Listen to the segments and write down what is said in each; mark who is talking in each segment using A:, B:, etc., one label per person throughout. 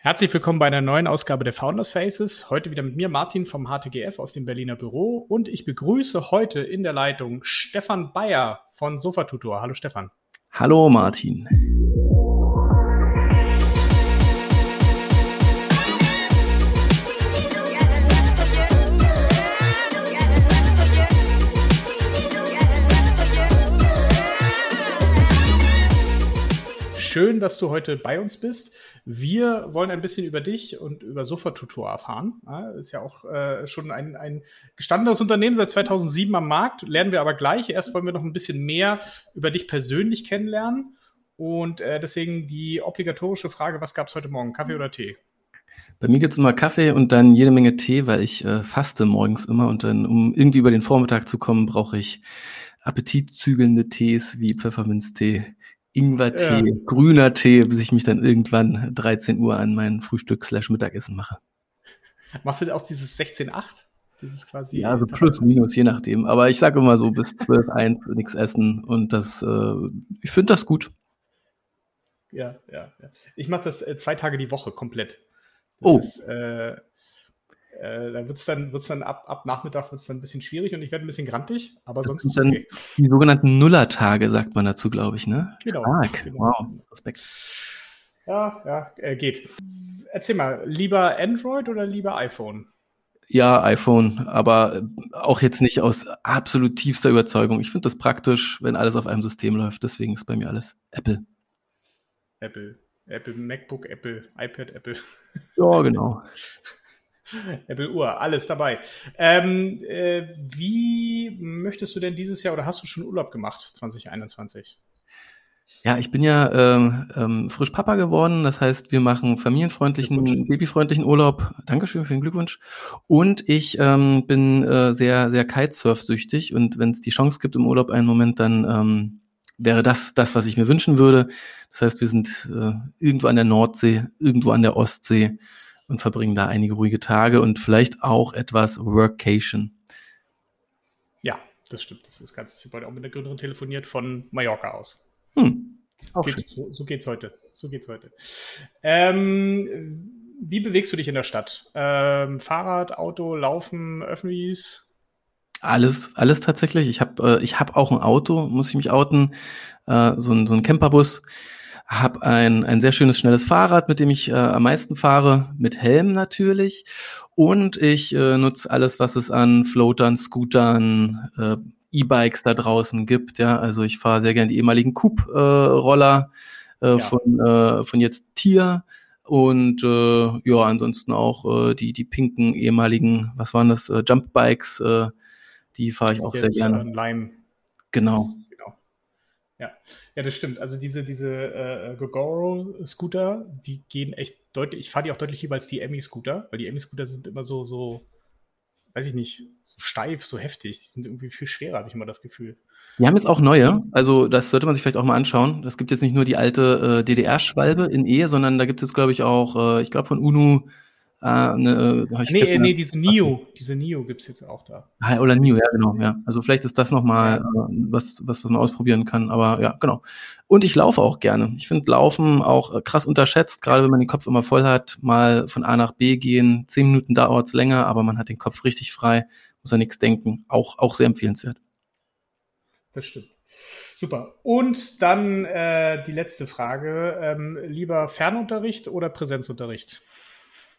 A: Herzlich willkommen bei einer neuen Ausgabe der Founders Faces. Heute wieder mit mir, Martin vom HTGF aus dem Berliner Büro. Und ich begrüße heute in der Leitung Stefan Bayer von Sofatutor. Hallo Stefan.
B: Hallo Martin.
A: Schön, dass du heute bei uns bist. Wir wollen ein bisschen über dich und über Sofatutor erfahren. Ist ja auch äh, schon ein, ein gestandenes Unternehmen seit 2007 am Markt. Lernen wir aber gleich. Erst wollen wir noch ein bisschen mehr über dich persönlich kennenlernen. Und äh, deswegen die obligatorische Frage, was gab es heute Morgen? Kaffee oder Tee?
B: Bei mir gibt es immer Kaffee und dann jede Menge Tee, weil ich äh, faste morgens immer und dann, um irgendwie über den Vormittag zu kommen, brauche ich appetitzügelnde Tees wie Pfefferminztee Ingwertee, ja. grüner Tee, bis ich mich dann irgendwann 13 Uhr an mein Frühstück slash Mittagessen mache.
A: Machst du auch dieses 16-8?
B: Dieses quasi. Ja, so plus, minus, je nachdem. Aber ich sage immer so bis 12, 1 nichts essen und das, äh, ich finde das gut.
A: Ja, ja, ja. Ich mache das äh, zwei Tage die Woche komplett. Das oh. Ist, äh, äh, da wird es dann, wird's dann ab, ab Nachmittag wird's dann ein bisschen schwierig und ich werde ein bisschen grantig, aber das sonst ist es okay.
B: Die sogenannten Nullertage, sagt man dazu, glaube ich, ne?
A: Genau. Stark. Genau. Wow, Respekt. Ja, ja, äh, geht. Erzähl mal, lieber Android oder lieber iPhone?
B: Ja, iPhone, aber auch jetzt nicht aus absolut tiefster Überzeugung. Ich finde das praktisch, wenn alles auf einem System läuft. Deswegen ist bei mir alles Apple.
A: Apple. Apple, MacBook, Apple, iPad, Apple.
B: Ja, genau.
A: Apple Uhr, alles dabei. Ähm, äh, wie möchtest du denn dieses Jahr oder hast du schon Urlaub gemacht, 2021?
B: Ja, ich bin ja ähm, ähm, frisch Papa geworden. Das heißt, wir machen familienfreundlichen, babyfreundlichen Urlaub. Dankeschön für den Glückwunsch. Und ich ähm, bin äh, sehr, sehr Kitesurf-süchtig. Und wenn es die Chance gibt im Urlaub einen Moment, dann ähm, wäre das das, was ich mir wünschen würde. Das heißt, wir sind äh, irgendwo an der Nordsee, irgendwo an der Ostsee und verbringen da einige ruhige Tage und vielleicht auch etwas Workation.
A: Ja, das stimmt. Das ist ganz. Ich habe heute auch mit der Gründerin telefoniert von Mallorca aus. Hm. Auch Geht, so, so geht's heute. So geht's heute. Ähm, wie bewegst du dich in der Stadt? Ähm, Fahrrad, Auto, Laufen, Öffis?
B: Alles, alles tatsächlich. Ich habe äh, ich hab auch ein Auto, muss ich mich outen, äh, so, ein, so ein Camperbus habe ein, ein sehr schönes, schnelles Fahrrad, mit dem ich äh, am meisten fahre, mit Helm natürlich. Und ich äh, nutze alles, was es an Floatern, Scootern, äh, E-Bikes da draußen gibt. Ja, also ich fahre sehr gerne die ehemaligen Coop-Roller äh, ja. von, äh, von jetzt Tier und äh, ja, ansonsten auch äh, die, die pinken ehemaligen, was waren das, äh, Jump-Bikes, äh, die fahre ich auch sehr gerne. Genau.
A: Ja, ja, das stimmt. Also diese, diese äh, Gogoro-Scooter, die gehen echt deutlich, ich fahre die auch deutlich lieber als die Emmy-Scooter, weil die Emmy-Scooter sind immer so, so, weiß ich nicht, so steif, so heftig. Die sind irgendwie viel schwerer, habe ich immer das Gefühl.
B: Wir haben jetzt auch neue, also das sollte man sich vielleicht auch mal anschauen. Es gibt jetzt nicht nur die alte äh, DDR-Schwalbe in E, sondern da gibt es, glaube ich, auch, äh, ich glaube von UNO
A: Ah, ne, äh, nee, äh, nee, diese Nio, diese Nio gibt's jetzt auch da.
B: Ah, oder Nio, ja, genau, ja. Also vielleicht ist das nochmal äh, was, was, was man ausprobieren kann, aber ja, genau. Und ich laufe auch gerne. Ich finde Laufen auch äh, krass unterschätzt, gerade wenn man den Kopf immer voll hat, mal von A nach B gehen. Zehn Minuten dauert's länger, aber man hat den Kopf richtig frei, muss an nichts denken. Auch, auch sehr empfehlenswert.
A: Das stimmt. Super. Und dann äh, die letzte Frage. Ähm, lieber Fernunterricht oder Präsenzunterricht?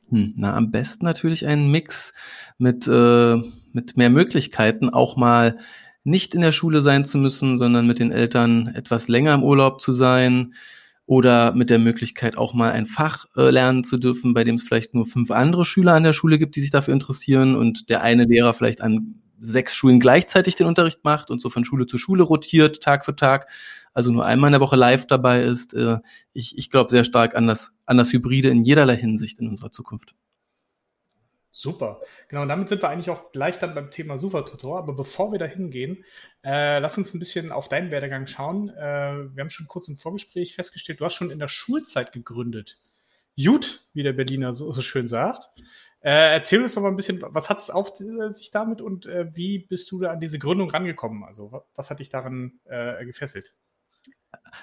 B: Hm, na, am besten natürlich ein Mix mit, äh, mit mehr Möglichkeiten, auch mal nicht in der Schule sein zu müssen, sondern mit den Eltern etwas länger im Urlaub zu sein oder mit der Möglichkeit auch mal ein Fach äh, lernen zu dürfen, bei dem es vielleicht nur fünf andere Schüler an der Schule gibt, die sich dafür interessieren und der eine Lehrer vielleicht an sechs Schulen gleichzeitig den Unterricht macht und so von Schule zu Schule rotiert, Tag für Tag, also nur einmal in der Woche live dabei ist. Äh, ich ich glaube sehr stark an das, an das Hybride in jederlei Hinsicht in unserer Zukunft.
A: Super. Genau, und damit sind wir eigentlich auch gleich dann beim Thema Supertutor. Aber bevor wir da hingehen, äh, lass uns ein bisschen auf deinen Werdegang schauen. Äh, wir haben schon kurz im Vorgespräch festgestellt, du hast schon in der Schulzeit gegründet. Jut, wie der Berliner so, so schön sagt. Äh, erzähl uns doch mal ein bisschen, was hat es auf sich damit und äh, wie bist du da an diese Gründung rangekommen? Also was hat dich daran äh, gefesselt?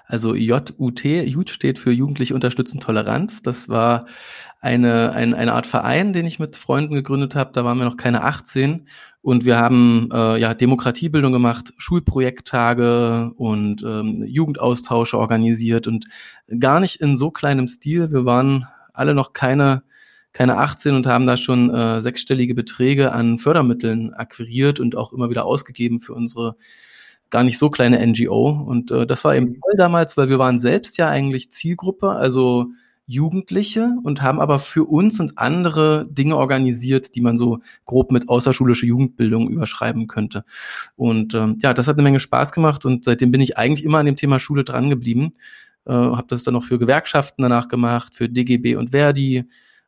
B: Also JUT, JUT steht für Jugendliche unterstützen Toleranz. Das war eine, ein, eine Art Verein, den ich mit Freunden gegründet habe. Da waren wir noch keine 18 und wir haben äh, ja Demokratiebildung gemacht, Schulprojekttage und ähm, Jugendaustausche organisiert und gar nicht in so kleinem Stil. Wir waren alle noch keine keine 18 und haben da schon äh, sechsstellige Beträge an Fördermitteln akquiriert und auch immer wieder ausgegeben für unsere gar nicht so kleine NGO. Und äh, das war eben toll damals, weil wir waren selbst ja eigentlich Zielgruppe, also Jugendliche und haben aber für uns und andere Dinge organisiert, die man so grob mit außerschulische Jugendbildung überschreiben könnte. Und ähm, ja, das hat eine Menge Spaß gemacht und seitdem bin ich eigentlich immer an dem Thema Schule dran geblieben. Äh, habe das dann noch für Gewerkschaften danach gemacht, für DGB und Verdi,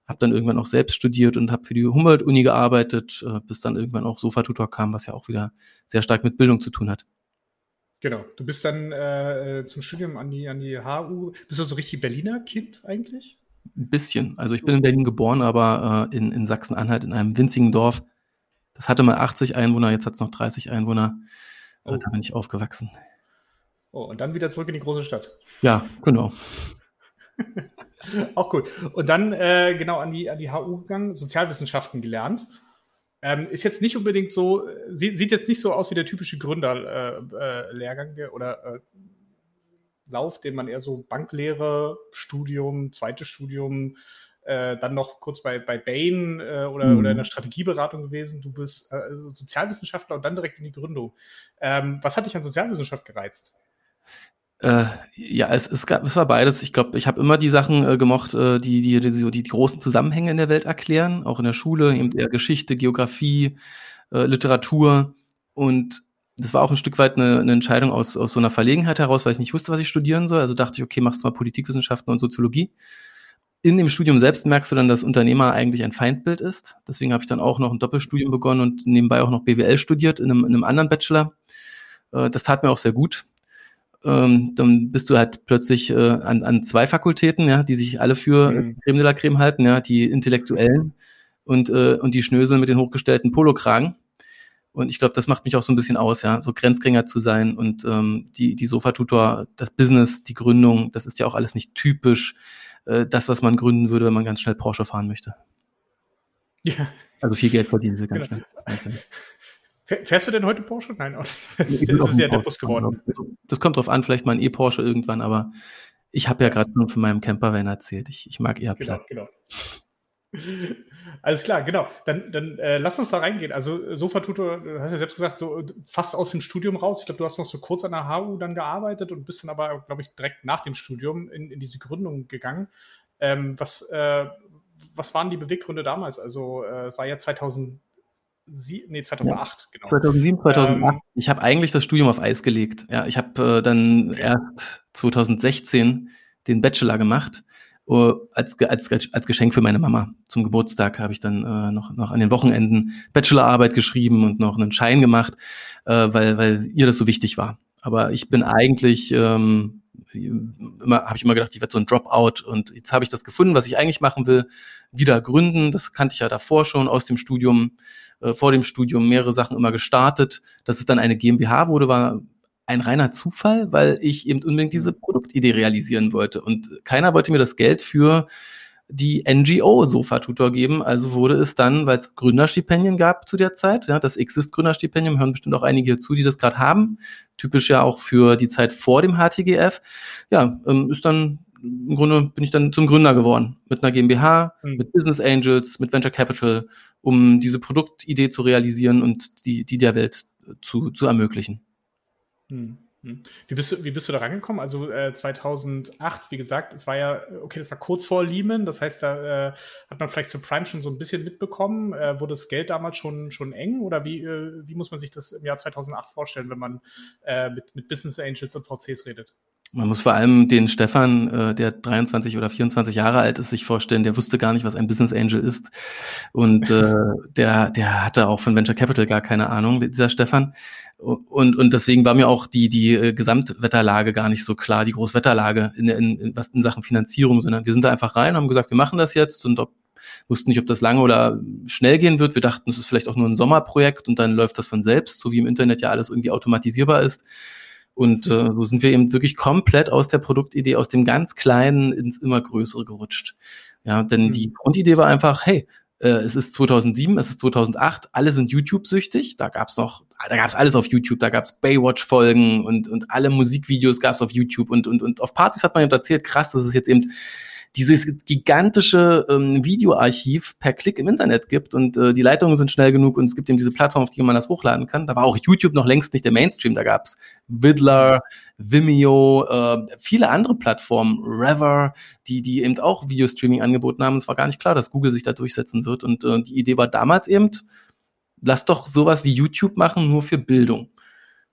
B: habe dann irgendwann auch selbst studiert und habe für die Humboldt-Uni gearbeitet, äh, bis dann irgendwann auch Sofa-Tutor kam, was ja auch wieder sehr stark mit Bildung zu tun hat.
A: Genau. Du bist dann äh, zum Studium an die, an die HU. Bist du so richtig Berliner Kind eigentlich?
B: Ein bisschen. Also ich bin in Berlin geboren, aber äh, in, in Sachsen-Anhalt in einem winzigen Dorf. Das hatte mal 80 Einwohner, jetzt hat es noch 30 Einwohner. Äh, oh. Da bin ich aufgewachsen.
A: Oh, und dann wieder zurück in die große Stadt.
B: Ja, genau.
A: Auch gut. Und dann äh, genau an die, an die HU gegangen, Sozialwissenschaften gelernt. Ähm, ist jetzt nicht unbedingt so, sieht, sieht jetzt nicht so aus wie der typische Gründerlehrgang äh, äh, oder äh, Lauf, den man eher so Banklehre, Studium, zweites Studium, äh, dann noch kurz bei, bei Bain äh, oder, mhm. oder in der Strategieberatung gewesen. Du bist äh, Sozialwissenschaftler und dann direkt in die Gründung. Ähm, was hat dich an Sozialwissenschaft gereizt?
B: Äh, ja, es, es, gab, es war beides. Ich glaube, ich habe immer die Sachen äh, gemocht, äh, die, die, die, die, großen Zusammenhänge in der Welt erklären, auch in der Schule, eben eher Geschichte, Geografie, äh, Literatur. Und das war auch ein Stück weit eine, eine Entscheidung aus, aus so einer Verlegenheit heraus, weil ich nicht wusste, was ich studieren soll. Also dachte ich, okay, machst du mal Politikwissenschaften und Soziologie. In dem Studium selbst merkst du dann, dass Unternehmer eigentlich ein Feindbild ist. Deswegen habe ich dann auch noch ein Doppelstudium begonnen und nebenbei auch noch BWL studiert in einem, in einem anderen Bachelor. Äh, das tat mir auch sehr gut ähm, dann bist du halt plötzlich äh, an, an zwei Fakultäten, ja, die sich alle für mhm. Creme de la Creme halten, ja, die Intellektuellen und, äh, und die Schnösel mit den hochgestellten Polokragen. Und ich glaube, das macht mich auch so ein bisschen aus, ja, so Grenzgänger zu sein und ähm, die, die Sofa-Tutor, das Business, die Gründung, das ist ja auch alles nicht typisch äh, das, was man gründen würde, wenn man ganz schnell Porsche fahren möchte. Ja. Also viel Geld verdienen will ganz genau. schnell.
A: Fährst du denn heute Porsche? Nein, das ist, das ist ja der Bus geworden.
B: Das kommt drauf an, vielleicht mal ein E-Porsche irgendwann, aber ich habe ja gerade nur von meinem Campervan erzählt. Ich, ich mag eher
A: Genau, genau. Alles klar, genau. Dann, dann äh, lass uns da reingehen. Also Sofa-Tutor, du hast ja selbst gesagt, so fast aus dem Studium raus. Ich glaube, du hast noch so kurz an der HU dann gearbeitet und bist dann aber, glaube ich, direkt nach dem Studium in, in diese Gründung gegangen. Ähm, was, äh, was waren die Beweggründe damals? Also äh, es war ja 2000 Sie, nee, 2008,
B: ja. genau. 2007, 2008. Ähm, ich habe eigentlich das Studium auf Eis gelegt. Ja, ich habe äh, dann okay. erst 2016 den Bachelor gemacht uh, als, als, als Geschenk für meine Mama. Zum Geburtstag habe ich dann äh, noch, noch an den Wochenenden Bachelorarbeit geschrieben und noch einen Schein gemacht, äh, weil, weil ihr das so wichtig war. Aber ich bin eigentlich ähm, immer habe ich immer gedacht, ich werde so ein Dropout und jetzt habe ich das gefunden, was ich eigentlich machen will, wieder gründen. Das kannte ich ja davor schon aus dem Studium äh, vor dem Studium mehrere Sachen immer gestartet. Dass es dann eine GmbH wurde, war ein reiner Zufall, weil ich eben unbedingt diese Produktidee realisieren wollte. Und keiner wollte mir das Geld für die NGO Sofa-Tutor geben. Also wurde es dann, weil es Gründerstipendien gab zu der Zeit, ja, das Exist-Gründerstipendium, hören bestimmt auch einige zu, die das gerade haben. Typisch ja auch für die Zeit vor dem HTGF. Ja, ähm, ist dann im Grunde bin ich dann zum Gründer geworden. Mit einer GmbH, mhm. mit Business Angels, mit Venture Capital, um diese Produktidee zu realisieren und die, die der Welt zu, zu ermöglichen.
A: Mhm. Wie bist du, wie bist du da rangekommen? Also äh, 2008, wie gesagt, es war ja, okay, das war kurz vor Lehman, das heißt, da äh, hat man vielleicht Subprime schon so ein bisschen mitbekommen. Äh, wurde das Geld damals schon, schon eng oder wie, äh, wie muss man sich das im Jahr 2008 vorstellen, wenn man äh, mit, mit Business Angels und VCs redet?
B: Man muss vor allem den Stefan, äh, der 23 oder 24 Jahre alt ist, sich vorstellen, der wusste gar nicht, was ein Business Angel ist. Und äh, der, der hatte auch von Venture Capital gar keine Ahnung, dieser Stefan. Und, und deswegen war mir auch die, die äh, Gesamtwetterlage gar nicht so klar, die Großwetterlage in, in, in, was in Sachen Finanzierung, sondern wir sind da einfach rein, haben gesagt, wir machen das jetzt und ob, wussten nicht, ob das lange oder schnell gehen wird. Wir dachten, es ist vielleicht auch nur ein Sommerprojekt und dann läuft das von selbst, so wie im Internet ja alles irgendwie automatisierbar ist. Und äh, so sind wir eben wirklich komplett aus der Produktidee, aus dem ganz Kleinen ins immer Größere gerutscht. Ja, denn mhm. die Grundidee war einfach, hey, äh, es ist 2007, es ist 2008, alle sind YouTube-süchtig. Da gab's noch, da gab's alles auf YouTube. Da gab's Baywatch-Folgen und, und alle Musikvideos gab's auf YouTube. Und, und, und auf Partys hat man eben erzählt, krass, das ist jetzt eben dieses gigantische ähm, Videoarchiv per Klick im Internet gibt und äh, die Leitungen sind schnell genug und es gibt eben diese Plattform, auf die man das hochladen kann. Da war auch YouTube noch längst nicht der Mainstream. Da gab's Vidler, Vimeo, äh, viele andere Plattformen, Rever, die, die eben auch Videostreaming angeboten haben. Es war gar nicht klar, dass Google sich da durchsetzen wird. Und äh, die Idee war damals eben, lass doch sowas wie YouTube machen, nur für Bildung.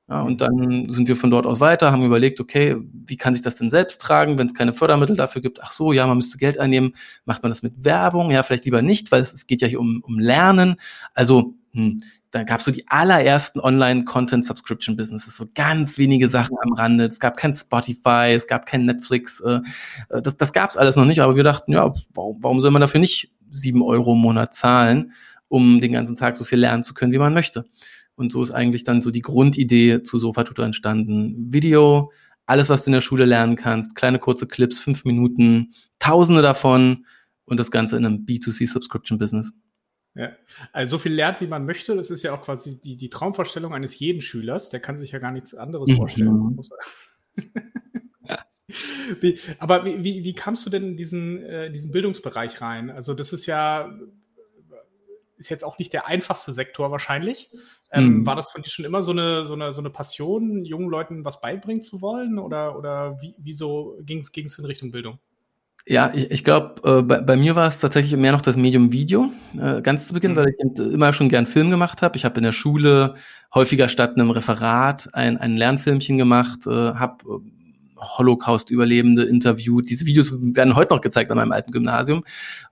B: Ja, und dann sind wir von dort aus weiter, haben überlegt, okay, wie kann sich das denn selbst tragen, wenn es keine Fördermittel dafür gibt? Ach so, ja, man müsste Geld einnehmen. Macht man das mit Werbung? Ja, vielleicht lieber nicht, weil es, es geht ja hier um, um Lernen. Also, hm, da gab es so die allerersten Online-Content-Subscription-Businesses, so ganz wenige Sachen am Rande. Es gab kein Spotify, es gab kein Netflix. Äh, das das gab es alles noch nicht, aber wir dachten, ja, warum, warum soll man dafür nicht sieben Euro im Monat zahlen, um den ganzen Tag so viel lernen zu können, wie man möchte? Und so ist eigentlich dann so die Grundidee zu Sofatutor entstanden. Video, alles, was du in der Schule lernen kannst, kleine kurze Clips, fünf Minuten, tausende davon und das Ganze in einem B2C-Subscription-Business.
A: Ja, also so viel lernt, wie man möchte, das ist ja auch quasi die, die Traumvorstellung eines jeden Schülers. Der kann sich ja gar nichts anderes mhm. vorstellen. wie, aber wie, wie, wie kamst du denn in diesen, äh, diesen Bildungsbereich rein? Also das ist ja ist jetzt auch nicht der einfachste Sektor wahrscheinlich. Ähm, mhm. War das von dir schon immer so eine, so eine, so eine Passion, jungen Leuten was beibringen zu wollen? Oder, oder wie, wieso ging es in Richtung Bildung?
B: Ja, ich, ich glaube, äh, bei, bei, mir war es tatsächlich mehr noch das Medium Video. Äh, ganz zu Beginn, mhm. weil ich immer schon gern Film gemacht habe. Ich habe in der Schule häufiger statt einem Referat ein, ein Lernfilmchen gemacht, äh, habe Holocaust-Überlebende interviewt. Diese Videos werden heute noch gezeigt an meinem alten Gymnasium.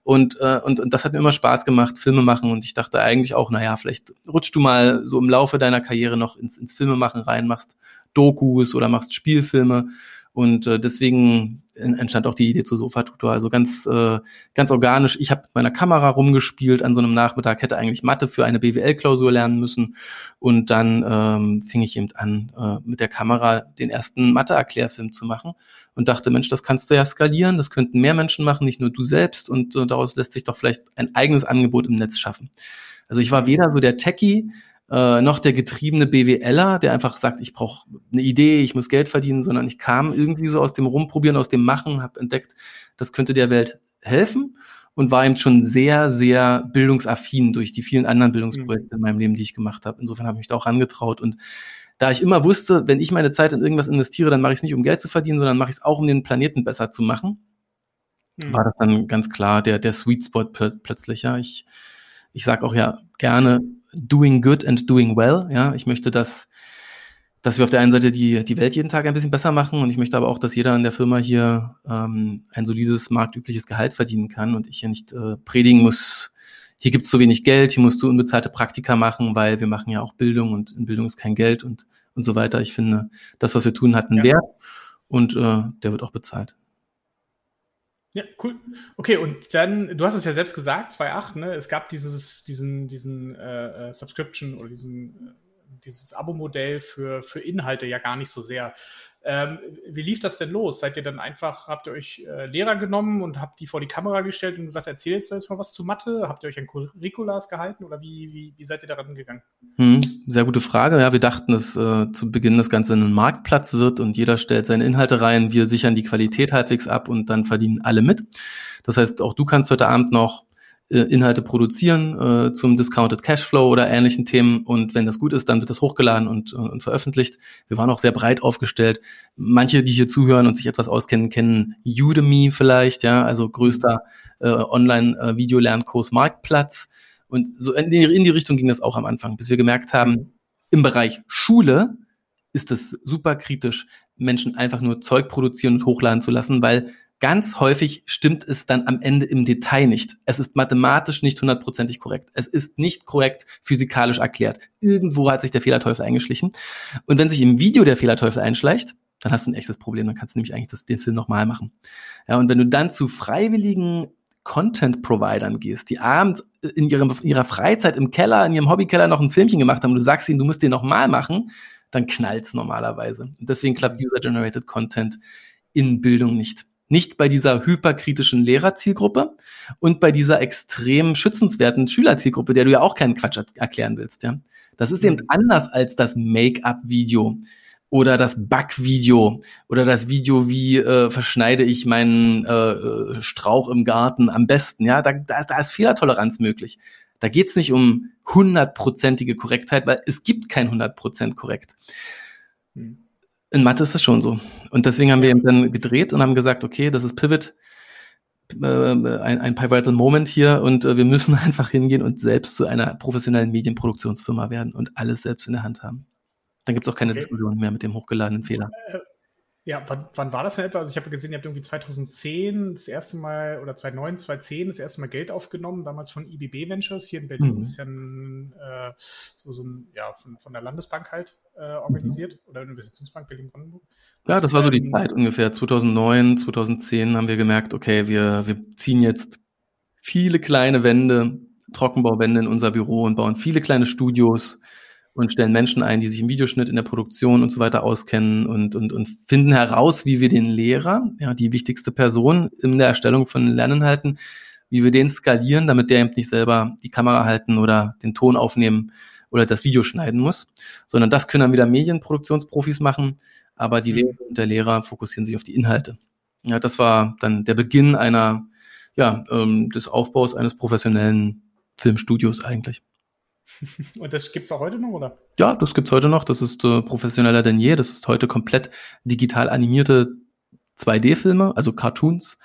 B: Und, äh, und, und das hat mir immer Spaß gemacht, Filme machen. Und ich dachte eigentlich auch, naja, vielleicht rutschst du mal so im Laufe deiner Karriere noch ins, ins Filmemachen rein, machst Dokus oder machst Spielfilme. Und äh, deswegen entstand auch die Idee zu Sofa-Tutor. Also ganz, äh, ganz organisch. Ich habe mit meiner Kamera rumgespielt an so einem Nachmittag, hätte eigentlich Mathe für eine BWL-Klausur lernen müssen. Und dann ähm, fing ich eben an, äh, mit der Kamera den ersten Mathe-Erklärfilm zu machen und dachte, Mensch, das kannst du ja skalieren, das könnten mehr Menschen machen, nicht nur du selbst. Und äh, daraus lässt sich doch vielleicht ein eigenes Angebot im Netz schaffen. Also ich war weder so der Techie, äh, noch der getriebene BWLer, der einfach sagt, ich brauche eine Idee, ich muss Geld verdienen, sondern ich kam irgendwie so aus dem Rumprobieren, aus dem Machen, habe entdeckt, das könnte der Welt helfen und war eben schon sehr, sehr bildungsaffin durch die vielen anderen Bildungsprojekte mhm. in meinem Leben, die ich gemacht habe. Insofern habe ich mich da auch angetraut und da ich immer wusste, wenn ich meine Zeit in irgendwas investiere, dann mache ich es nicht, um Geld zu verdienen, sondern mache ich es auch, um den Planeten besser zu machen, mhm. war das dann ganz klar der, der Sweet Spot plötzlich. Ja, ich, ich sage auch ja gerne, doing good and doing well. Ja, ich möchte, dass, dass wir auf der einen Seite die, die Welt jeden Tag ein bisschen besser machen und ich möchte aber auch, dass jeder in der Firma hier ähm, ein solides, marktübliches Gehalt verdienen kann und ich hier nicht äh, predigen muss, hier gibt's so wenig Geld, hier musst du unbezahlte Praktika machen, weil wir machen ja auch Bildung und in Bildung ist kein Geld und, und so weiter. Ich finde, das, was wir tun, hat einen ja. Wert und äh, der wird auch bezahlt.
A: Ja, cool. Okay, und dann, du hast es ja selbst gesagt, 2.8, ne? Es gab dieses, diesen, diesen äh, äh, Subscription oder diesen, äh, dieses Abo-Modell für, für Inhalte ja gar nicht so sehr. Ähm, wie lief das denn los? Seid ihr dann einfach, habt ihr euch äh, Lehrer genommen und habt die vor die Kamera gestellt und gesagt, erzähl jetzt mal was zu Mathe? Habt ihr euch ein Curriculas gehalten oder wie, wie, wie seid ihr daran gegangen?
B: Hm, sehr gute Frage. Ja, wir dachten, dass äh, zu Beginn das Ganze ein Marktplatz wird und jeder stellt seine Inhalte rein, wir sichern die Qualität halbwegs ab und dann verdienen alle mit. Das heißt, auch du kannst heute Abend noch Inhalte produzieren äh, zum Discounted Cashflow oder ähnlichen Themen und wenn das gut ist, dann wird das hochgeladen und, äh, und veröffentlicht. Wir waren auch sehr breit aufgestellt. Manche, die hier zuhören und sich etwas auskennen, kennen Udemy vielleicht, ja, also größter äh, Online-Videolernkurs Marktplatz. Und so in die, in die Richtung ging das auch am Anfang, bis wir gemerkt haben, im Bereich Schule ist es super kritisch, Menschen einfach nur Zeug produzieren und hochladen zu lassen, weil Ganz häufig stimmt es dann am Ende im Detail nicht. Es ist mathematisch nicht hundertprozentig korrekt. Es ist nicht korrekt physikalisch erklärt. Irgendwo hat sich der Fehlerteufel eingeschlichen. Und wenn sich im Video der Fehlerteufel einschleicht, dann hast du ein echtes Problem. Dann kannst du nämlich eigentlich das, den Film nochmal machen. Ja, und wenn du dann zu freiwilligen Content-Providern gehst, die abends in, ihrem, in ihrer Freizeit im Keller, in ihrem Hobbykeller noch ein Filmchen gemacht haben und du sagst ihnen, du musst den nochmal machen, dann knallt's normalerweise. Und deswegen klappt User-Generated Content in Bildung nicht. Nicht bei dieser hyperkritischen Lehrerzielgruppe und bei dieser extrem schützenswerten Schülerzielgruppe, der du ja auch keinen Quatsch erklären willst, ja. Das ist eben mhm. anders als das Make-up-Video oder das Backvideo oder das Video, wie äh, verschneide ich meinen äh, äh Strauch im Garten am besten. Ja, da, da, da ist Fehlertoleranz möglich. Da geht's nicht um hundertprozentige Korrektheit, weil es gibt kein hundertprozent korrekt. Hm. In Mathe ist das schon so. Und deswegen haben wir eben dann gedreht und haben gesagt, okay, das ist Pivot, äh, ein, ein pivotal Moment hier und äh, wir müssen einfach hingehen und selbst zu einer professionellen Medienproduktionsfirma werden und alles selbst in der Hand haben. Dann gibt es auch keine okay. Diskussion mehr mit dem hochgeladenen Fehler.
A: Ja, wann, wann war das denn etwa? Also ich habe gesehen, ihr habt irgendwie 2010 das erste Mal oder 2009, 2010 das erste Mal Geld aufgenommen, damals von IBB Ventures hier in Berlin. Mhm. Das ist ja ein, äh, so, so ein, ja, von, von der Landesbank halt äh, organisiert mhm. oder Investitionsbank Berlin-Brandenburg.
B: Ja, das war so die Zeit ungefähr. 2009, 2010 haben wir gemerkt, okay, wir, wir ziehen jetzt viele kleine Wände, Trockenbauwände in unser Büro und bauen viele kleine Studios und stellen Menschen ein, die sich im Videoschnitt, in der Produktion und so weiter auskennen und, und, und finden heraus, wie wir den Lehrer, ja, die wichtigste Person in der Erstellung von Lerninhalten, wie wir den skalieren, damit der eben nicht selber die Kamera halten oder den Ton aufnehmen oder das Video schneiden muss, sondern das können dann wieder Medienproduktionsprofis machen, aber die. Lehrer und der Lehrer fokussieren sich auf die Inhalte. Ja, das war dann der Beginn einer, ja, ähm, des Aufbaus eines professionellen Filmstudios eigentlich.
A: Und das gibt es auch heute noch, oder?
B: Ja, das gibt es heute noch. Das ist äh, professioneller denn je. Das ist heute komplett digital animierte 2D-Filme, also Cartoons,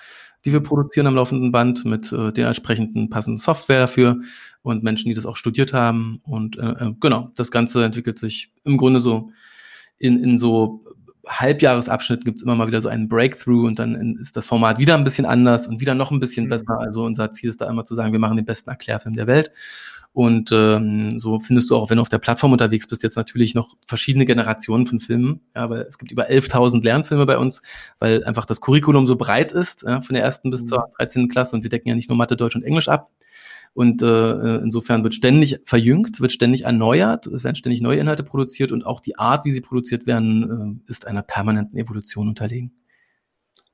B: die wir produzieren am laufenden Band mit äh, der entsprechenden passenden Software dafür und Menschen, die das auch studiert haben. Und äh, äh genau, das Ganze entwickelt sich im Grunde so in, in so Halbjahresabschnitten gibt es immer mal wieder so einen Breakthrough und dann ist das Format wieder ein bisschen anders und wieder noch ein bisschen mhm. besser. Also unser Ziel ist da immer zu sagen, wir machen den besten Erklärfilm der Welt. Und ähm, so findest du auch, wenn du auf der Plattform unterwegs bist, jetzt natürlich noch verschiedene Generationen von Filmen. Ja, aber es gibt über 11.000 Lernfilme bei uns, weil einfach das Curriculum so breit ist, ja, von der ersten bis mhm. zur 13. Klasse. Und wir decken ja nicht nur Mathe, Deutsch und Englisch ab. Und äh, insofern wird ständig verjüngt, wird ständig erneuert, es werden ständig neue Inhalte produziert und auch die Art, wie sie produziert werden, äh, ist einer permanenten Evolution unterlegen.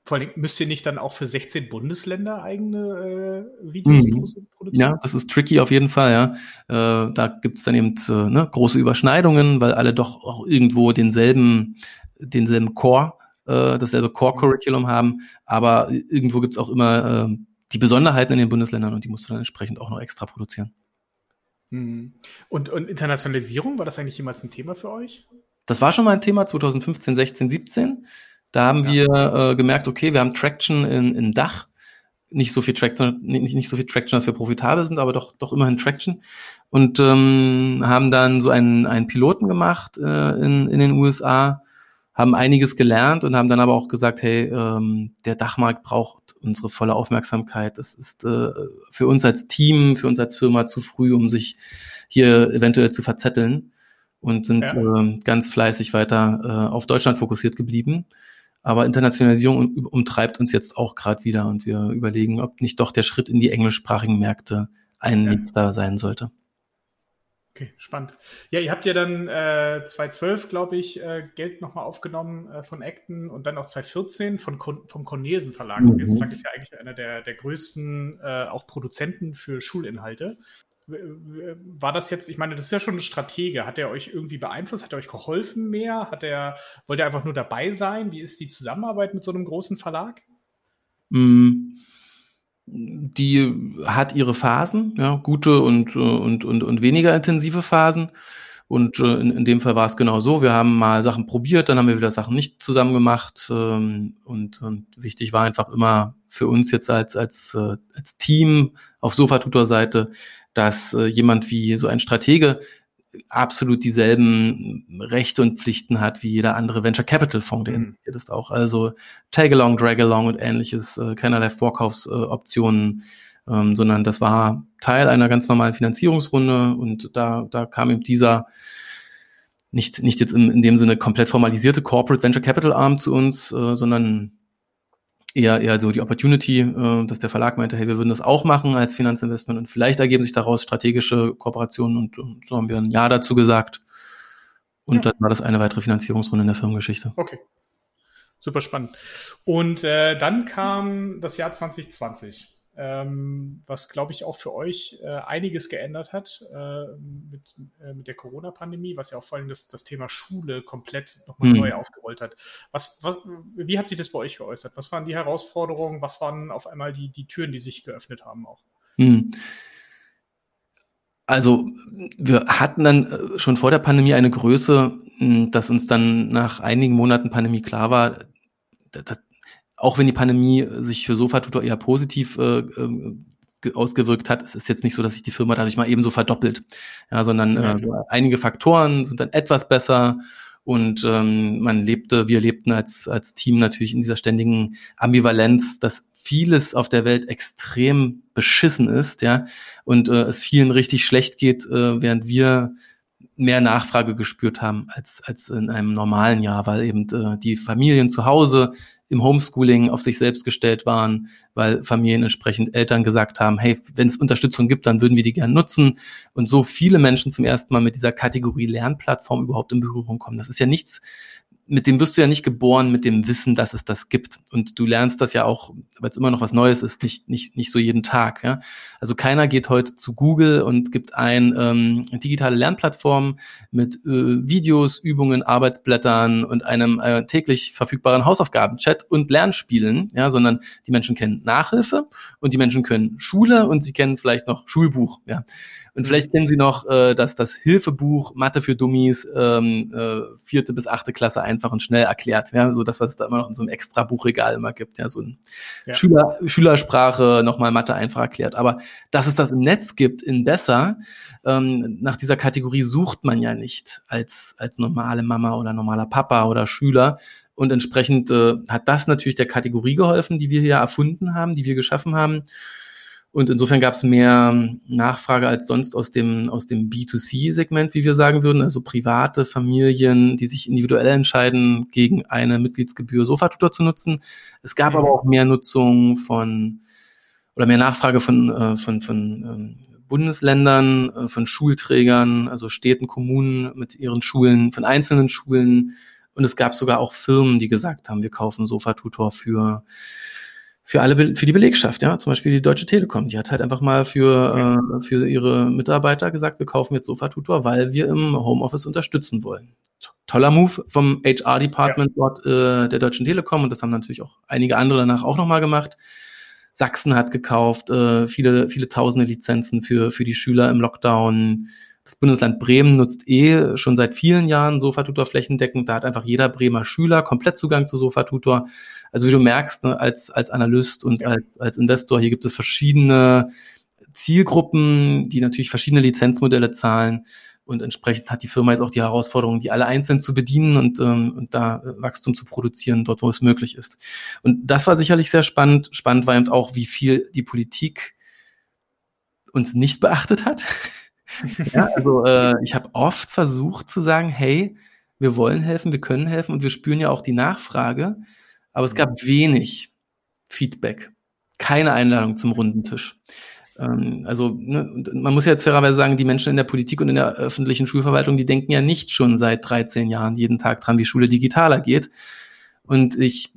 A: Vor allem müsst ihr nicht dann auch für 16 Bundesländer eigene äh, Videos mhm.
B: produzieren? Ja, das ist tricky auf jeden Fall, ja. Äh, da gibt es dann eben äh, ne, große Überschneidungen, weil alle doch auch irgendwo denselben, denselben Core, äh, dasselbe Core-Curriculum haben, aber irgendwo gibt es auch immer äh, die Besonderheiten in den Bundesländern und die musst du dann entsprechend auch noch extra produzieren.
A: Mhm. Und, und Internationalisierung, war das eigentlich jemals ein Thema für euch?
B: Das war schon mal ein Thema 2015, 16, 17. Da haben ja. wir äh, gemerkt, okay, wir haben Traction in, in Dach. Nicht so viel Traction, nicht, nicht so viel Traction, dass wir profitabel sind, aber doch, doch immerhin Traction. Und ähm, haben dann so einen, einen Piloten gemacht äh, in, in den USA, haben einiges gelernt und haben dann aber auch gesagt, hey, ähm, der Dachmarkt braucht unsere volle Aufmerksamkeit. Das ist äh, für uns als Team, für uns als Firma zu früh, um sich hier eventuell zu verzetteln und sind ja. äh, ganz fleißig weiter äh, auf Deutschland fokussiert geblieben aber Internationalisierung umtreibt uns jetzt auch gerade wieder und wir überlegen, ob nicht doch der Schritt in die englischsprachigen Märkte ein ja. nächster sein sollte.
A: Okay, spannend. Ja, ihr habt ja dann äh, 2012, glaube ich, äh, Geld nochmal aufgenommen äh, von Acton und dann auch 2014 von vom Cornesen Verlag. Mhm. Der Verlag ist ja eigentlich einer der, der größten äh, auch Produzenten für Schulinhalte. War das jetzt, ich meine, das ist ja schon ein Stratege. Hat er euch irgendwie beeinflusst? Hat er euch geholfen mehr? Hat er, wollte er einfach nur dabei sein? Wie ist die Zusammenarbeit mit so einem großen Verlag?
B: Mm, die hat ihre Phasen, ja, gute und, und, und, und weniger intensive Phasen. Und äh, in, in dem Fall war es genau so. Wir haben mal Sachen probiert, dann haben wir wieder Sachen nicht zusammen gemacht. Ähm, und, und wichtig war einfach immer für uns jetzt als, als, äh, als Team auf Sofa-Tutor-Seite, dass äh, jemand wie so ein Stratege absolut dieselben Rechte und Pflichten hat wie jeder andere Venture Capital Fonds, der mhm. ist auch. Also Tag-along, Drag-along und ähnliches, äh, keinerlei Vorkaufsoptionen, äh, ähm, sondern das war Teil einer ganz normalen Finanzierungsrunde und da, da kam eben dieser nicht, nicht jetzt in, in dem Sinne komplett formalisierte Corporate Venture Capital Arm zu uns, äh, sondern eher, eher so die Opportunity, äh, dass der Verlag meinte, hey, wir würden das auch machen als Finanzinvestment und vielleicht ergeben sich daraus strategische Kooperationen und, und so haben wir ein Ja dazu gesagt. Und ja. dann war das eine weitere Finanzierungsrunde in der Firmengeschichte.
A: Okay. Super spannend. Und äh, dann kam das Jahr 2020 ähm, was, glaube ich, auch für euch äh, einiges geändert hat äh, mit, äh, mit der Corona-Pandemie, was ja auch vor allem das, das Thema Schule komplett nochmal mhm. neu aufgerollt hat. Was, was, wie hat sich das bei euch geäußert? Was waren die Herausforderungen? Was waren auf einmal die, die Türen, die sich geöffnet haben auch? Mhm.
B: Also wir hatten dann äh, schon vor der Pandemie eine Größe, dass uns dann nach einigen Monaten Pandemie klar war, dass, auch wenn die Pandemie sich für Sofa-Tutor eher positiv äh, äh, ausgewirkt hat, es ist jetzt nicht so, dass sich die Firma dadurch mal ebenso verdoppelt, ja, sondern äh, einige Faktoren sind dann etwas besser und ähm, man lebte, wir lebten als als Team natürlich in dieser ständigen Ambivalenz, dass vieles auf der Welt extrem beschissen ist, ja, und äh, es vielen richtig schlecht geht, äh, während wir mehr Nachfrage gespürt haben als als in einem normalen Jahr, weil eben äh, die Familien zu Hause im Homeschooling auf sich selbst gestellt waren, weil Familien entsprechend Eltern gesagt haben, hey, wenn es Unterstützung gibt, dann würden wir die gern nutzen. Und so viele Menschen zum ersten Mal mit dieser Kategorie Lernplattform überhaupt in Berührung kommen. Das ist ja nichts, mit dem wirst du ja nicht geboren mit dem Wissen, dass es das gibt. Und du lernst das ja auch, weil es immer noch was Neues ist, nicht, nicht, nicht so jeden Tag. Ja? Also keiner geht heute zu Google und gibt ein ähm, digitale Lernplattform mit äh, Videos, Übungen, Arbeitsblättern und einem äh, täglich verfügbaren Hausaufgaben-Chat und Lernspielen, ja, sondern die Menschen kennen Nachhilfe und die Menschen können Schule und sie kennen vielleicht noch Schulbuch. Ja? Und mhm. vielleicht kennen Sie noch äh, das, das Hilfebuch Mathe für Dummies, ähm, äh, vierte bis achte Klasse einfach und schnell erklärt. Ja, so das, was es da immer noch in so einem extra Buchregal immer gibt. Ja, so ein ja. Schüler, Schülersprache nochmal Mathe einfach erklärt. Aber dass es das im Netz gibt in besser, ähm, nach dieser Kategorie sucht man ja nicht als, als normale Mama oder normaler Papa oder Schüler, und entsprechend äh, hat das natürlich der Kategorie geholfen, die wir hier erfunden haben, die wir geschaffen haben. Und insofern gab es mehr Nachfrage als sonst aus dem, aus dem B2C-Segment, wie wir sagen würden, also private Familien, die sich individuell entscheiden, gegen eine Mitgliedsgebühr Sofatutor zu nutzen. Es gab mhm. aber auch mehr Nutzung von oder mehr Nachfrage von, äh, von, von ähm, Bundesländern, äh, von Schulträgern, also Städten, Kommunen mit ihren Schulen, von einzelnen Schulen. Und es gab sogar auch Firmen, die gesagt haben, wir kaufen Sofatutor für für alle für die Belegschaft, ja, zum Beispiel die Deutsche Telekom, die hat halt einfach mal für äh, für ihre Mitarbeiter gesagt, wir kaufen jetzt Sofa-Tutor, weil wir im Homeoffice unterstützen wollen. Toller Move vom HR-Department ja. dort äh, der Deutschen Telekom und das haben natürlich auch einige andere danach auch nochmal gemacht. Sachsen hat gekauft, äh, viele viele Tausende Lizenzen für für die Schüler im Lockdown. Das Bundesland Bremen nutzt eh schon seit vielen Jahren Sofatutor flächendeckend. Da hat einfach jeder Bremer Schüler komplett Zugang zu Sofatutor. Also wie du merkst, ne, als, als Analyst und ja. als, als Investor, hier gibt es verschiedene Zielgruppen, die natürlich verschiedene Lizenzmodelle zahlen. Und entsprechend hat die Firma jetzt auch die Herausforderung, die alle einzeln zu bedienen und, ähm, und da Wachstum zu produzieren, dort wo es möglich ist. Und das war sicherlich sehr spannend. Spannend war eben auch, wie viel die Politik uns nicht beachtet hat. ja, also äh, ich habe oft versucht zu sagen, hey, wir wollen helfen, wir können helfen und wir spüren ja auch die Nachfrage, aber es gab wenig Feedback, keine Einladung zum runden Tisch. Ähm, also ne, man muss ja jetzt fairerweise sagen, die Menschen in der Politik und in der öffentlichen Schulverwaltung, die denken ja nicht schon seit 13 Jahren jeden Tag dran, wie Schule digitaler geht. Und ich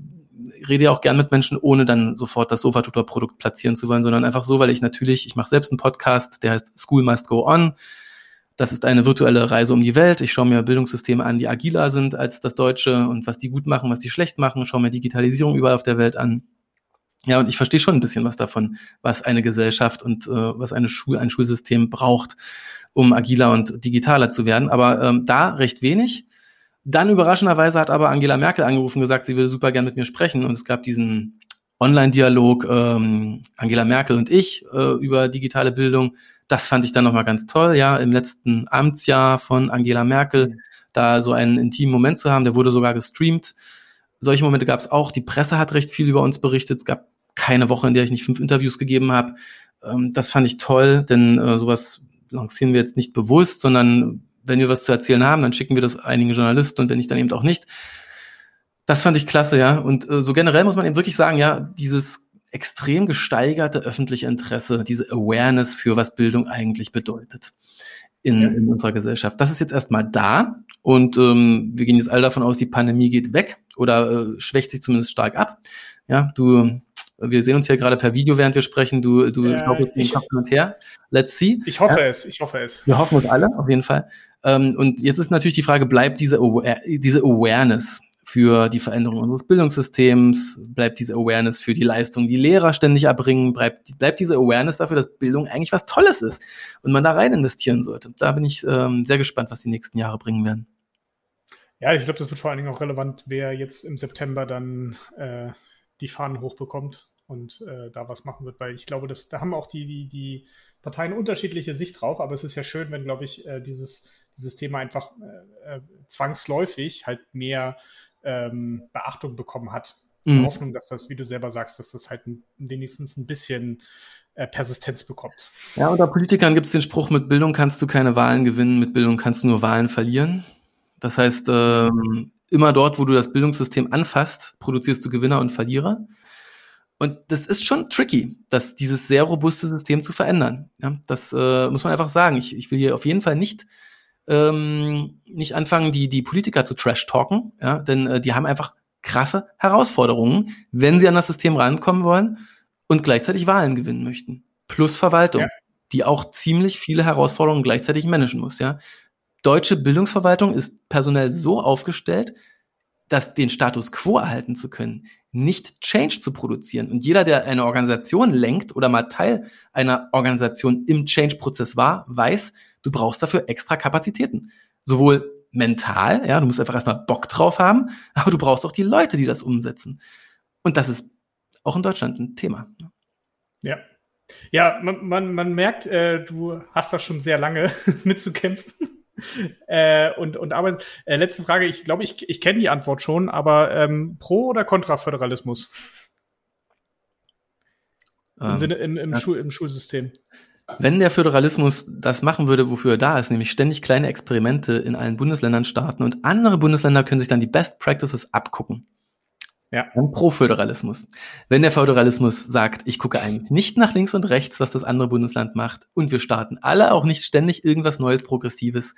B: rede ja auch gern mit Menschen, ohne dann sofort das Sofa-Tutor-Produkt platzieren zu wollen, sondern einfach so, weil ich natürlich, ich mache selbst einen Podcast, der heißt School Must Go On. Das ist eine virtuelle Reise um die Welt. Ich schaue mir Bildungssysteme an, die agiler sind als das deutsche und was die gut machen, was die schlecht machen. Ich schaue mir Digitalisierung überall auf der Welt an. Ja, und ich verstehe schon ein bisschen was davon, was eine Gesellschaft und äh, was eine Schul ein Schulsystem braucht, um agiler und digitaler zu werden. Aber ähm, da recht wenig. Dann überraschenderweise hat aber Angela Merkel angerufen gesagt, sie würde super gern mit mir sprechen. Und es gab diesen Online-Dialog ähm, Angela Merkel und ich äh, über digitale Bildung. Das fand ich dann nochmal ganz toll, ja, im letzten Amtsjahr von Angela Merkel, da so einen intimen Moment zu haben, der wurde sogar gestreamt. Solche Momente gab es auch. Die Presse hat recht viel über uns berichtet. Es gab keine Woche, in der ich nicht fünf Interviews gegeben habe. Ähm, das fand ich toll, denn äh, sowas lancieren wir jetzt nicht bewusst, sondern wenn wir was zu erzählen haben, dann schicken wir das einigen Journalisten und wenn nicht, dann eben auch nicht. Das fand ich klasse, ja. Und äh, so generell muss man eben wirklich sagen, ja, dieses extrem gesteigerte öffentliche Interesse, diese Awareness für was Bildung eigentlich bedeutet. in, ja. in unserer Gesellschaft. Das ist jetzt erstmal da und ähm, wir gehen jetzt alle davon aus, die Pandemie geht weg oder äh, schwächt sich zumindest stark ab. Ja, du, wir sehen uns hier gerade per Video, während wir sprechen. Du, du
A: ja,
B: schaukelst den Kopf hin und her. Let's see.
A: Ich hoffe
B: ja.
A: es, ich hoffe es.
B: Wir hoffen es alle, auf jeden Fall. Ähm, und jetzt ist natürlich die Frage, bleibt diese, Aware diese Awareness für die Veränderung unseres Bildungssystems, bleibt diese Awareness für die Leistung, die Lehrer ständig erbringen, bleibt, bleibt diese Awareness dafür, dass Bildung eigentlich was Tolles ist und man da rein investieren sollte. Da bin ich ähm, sehr gespannt, was die nächsten Jahre bringen werden.
A: Ja, ich glaube, das wird vor allen Dingen auch relevant, wer jetzt im September dann äh, die Fahnen hochbekommt und äh, da was machen wird, weil ich glaube, dass, da haben auch die, die, die Parteien unterschiedliche Sicht drauf, aber es ist ja schön, wenn, glaube ich, äh, dieses, dieses Thema einfach äh, äh zwangsläufig halt mehr ähm, Beachtung bekommen hat. Mhm. Hoffnung, dass das, wie du selber sagst, dass das halt wenigstens ein bisschen äh, Persistenz bekommt.
B: Ja, unter Politikern gibt es den Spruch, mit Bildung kannst du keine Wahlen gewinnen, mit Bildung kannst du nur Wahlen verlieren. Das heißt, ähm, immer dort, wo du das Bildungssystem anfasst, produzierst du Gewinner und Verlierer. Und das ist schon tricky, das, dieses sehr robuste System zu verändern. Ja, das äh, muss man einfach sagen. Ich, ich will hier auf jeden Fall nicht ähm, nicht anfangen, die, die Politiker zu trash-talken, ja, denn äh, die haben einfach krasse Herausforderungen, wenn sie an das System rankommen wollen und gleichzeitig Wahlen gewinnen möchten. Plus Verwaltung, ja. die auch ziemlich viele Herausforderungen gleichzeitig managen muss, ja. Deutsche Bildungsverwaltung ist personell so aufgestellt, dass den Status quo erhalten zu können, nicht Change zu produzieren. Und jeder, der eine Organisation lenkt oder mal Teil einer Organisation im Change-Prozess war, weiß, du brauchst dafür extra Kapazitäten. Sowohl mental, ja, du musst einfach erstmal Bock drauf haben, aber du brauchst auch die Leute, die das umsetzen. Und das ist auch in Deutschland ein Thema.
A: Ja. Ja, man, man, man merkt, äh, du hast da schon sehr lange mitzukämpfen. äh, und und aber äh, letzte Frage, ich glaube, ich, ich kenne die Antwort schon, aber ähm, pro oder contra Föderalismus? Im, ähm, Sinne, im, im, ja. Schul, im Schulsystem.
B: Wenn der Föderalismus das machen würde, wofür er da ist, nämlich ständig kleine Experimente in allen Bundesländern starten und andere Bundesländer können sich dann die Best Practices abgucken. Ja. Dann pro Föderalismus. Wenn der Föderalismus sagt, ich gucke eigentlich nicht nach links und rechts, was das andere Bundesland macht, und wir starten alle auch nicht ständig irgendwas Neues, Progressives,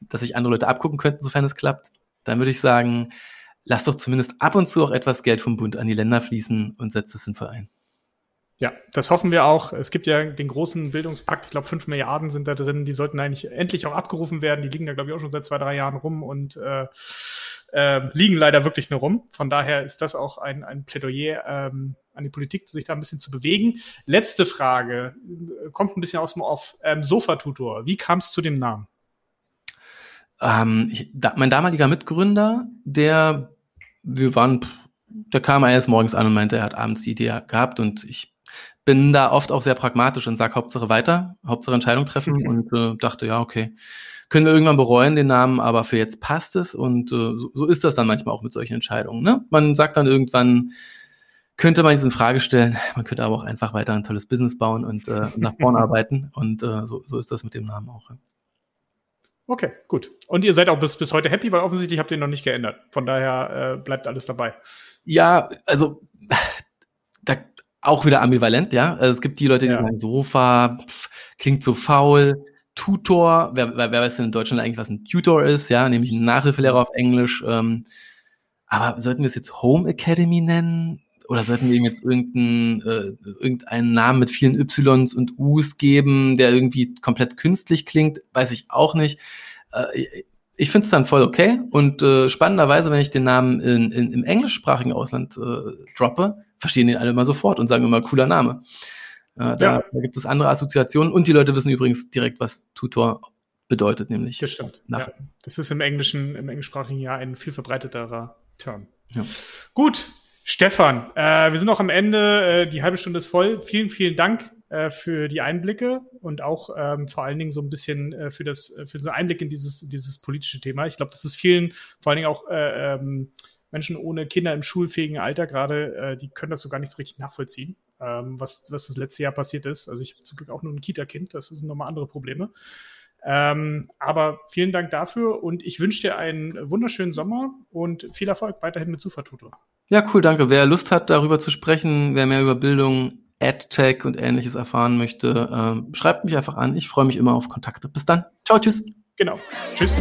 B: dass sich andere Leute abgucken könnten, sofern es klappt, dann würde ich sagen, lass doch zumindest ab und zu auch etwas Geld vom Bund an die Länder fließen und setzt es in Verein.
A: Ja, das hoffen wir auch. Es gibt ja den großen Bildungspakt, ich glaube, fünf Milliarden sind da drin. Die sollten eigentlich endlich auch abgerufen werden. Die liegen da, glaube ich, auch schon seit zwei, drei Jahren rum und äh, äh, liegen leider wirklich nur rum. Von daher ist das auch ein, ein Plädoyer ähm, an die Politik, sich da ein bisschen zu bewegen. Letzte Frage, kommt ein bisschen aus dem Off. Ähm, Sofa-Tutor, wie kam es zu dem Namen?
B: Ähm, ich, da, mein damaliger Mitgründer, der, wir waren, der kam eines Morgens an und meinte, er hat abends die Idee gehabt und ich bin da oft auch sehr pragmatisch und sage Hauptsache weiter, Hauptsache Entscheidung treffen mhm. und äh, dachte, ja, okay, können wir irgendwann bereuen den Namen, aber für jetzt passt es und äh, so, so ist das dann manchmal auch mit solchen Entscheidungen. Ne? Man sagt dann irgendwann, könnte man es in Frage stellen, man könnte aber auch einfach weiter ein tolles Business bauen und äh, nach vorne arbeiten und äh, so, so ist das mit dem Namen auch.
A: Okay, gut. Und ihr seid auch bis, bis heute happy, weil offensichtlich habt ihr ihn noch nicht geändert. Von daher äh, bleibt alles dabei.
B: Ja, also auch wieder ambivalent, ja. Also es gibt die Leute, die ja. sagen, Sofa, pff, klingt so faul. Tutor, wer, wer, weiß denn in Deutschland eigentlich, was ein Tutor ist, ja, nämlich ein Nachhilfelehrer auf Englisch. Ähm, aber sollten wir es jetzt Home Academy nennen? Oder sollten wir ihm jetzt irgendeinen, äh, irgendeinen Namen mit vielen Ys und Us geben, der irgendwie komplett künstlich klingt? Weiß ich auch nicht. Äh, ich finde es dann voll okay. Und äh, spannenderweise, wenn ich den Namen in, in, im englischsprachigen Ausland äh, droppe, verstehen den alle immer sofort und sagen immer cooler Name. Äh, da, ja. da, gibt es andere Assoziationen und die Leute wissen übrigens direkt, was Tutor bedeutet, nämlich.
A: Das stimmt. Ja. Das ist im Englischen, im englischsprachigen Jahr ein viel verbreiteterer Term. Ja. Gut, Stefan, äh, wir sind noch am Ende. Äh, die halbe Stunde ist voll. Vielen, vielen Dank äh, für die Einblicke und auch ähm, vor allen Dingen so ein bisschen äh, für das äh, für einen Einblick in dieses dieses politische Thema. Ich glaube, das ist vielen, vor allen Dingen auch äh, ähm, Menschen ohne Kinder im schulfähigen Alter gerade, äh, die können das so gar nicht so richtig nachvollziehen, ähm, was, was das letzte Jahr passiert ist. Also ich habe zum Glück auch nur ein Kita-Kind, das sind nochmal andere Probleme. Ähm, aber vielen Dank dafür und ich wünsche dir einen wunderschönen Sommer und viel Erfolg weiterhin mit Supertutor.
B: Ja, cool, danke. Wer Lust hat, darüber zu sprechen, wer mehr über Bildung AdTech und ähnliches erfahren möchte, ähm, schreibt mich einfach an. Ich freue mich immer auf Kontakte. Bis dann. Ciao, tschüss.
A: Genau. Tschüss.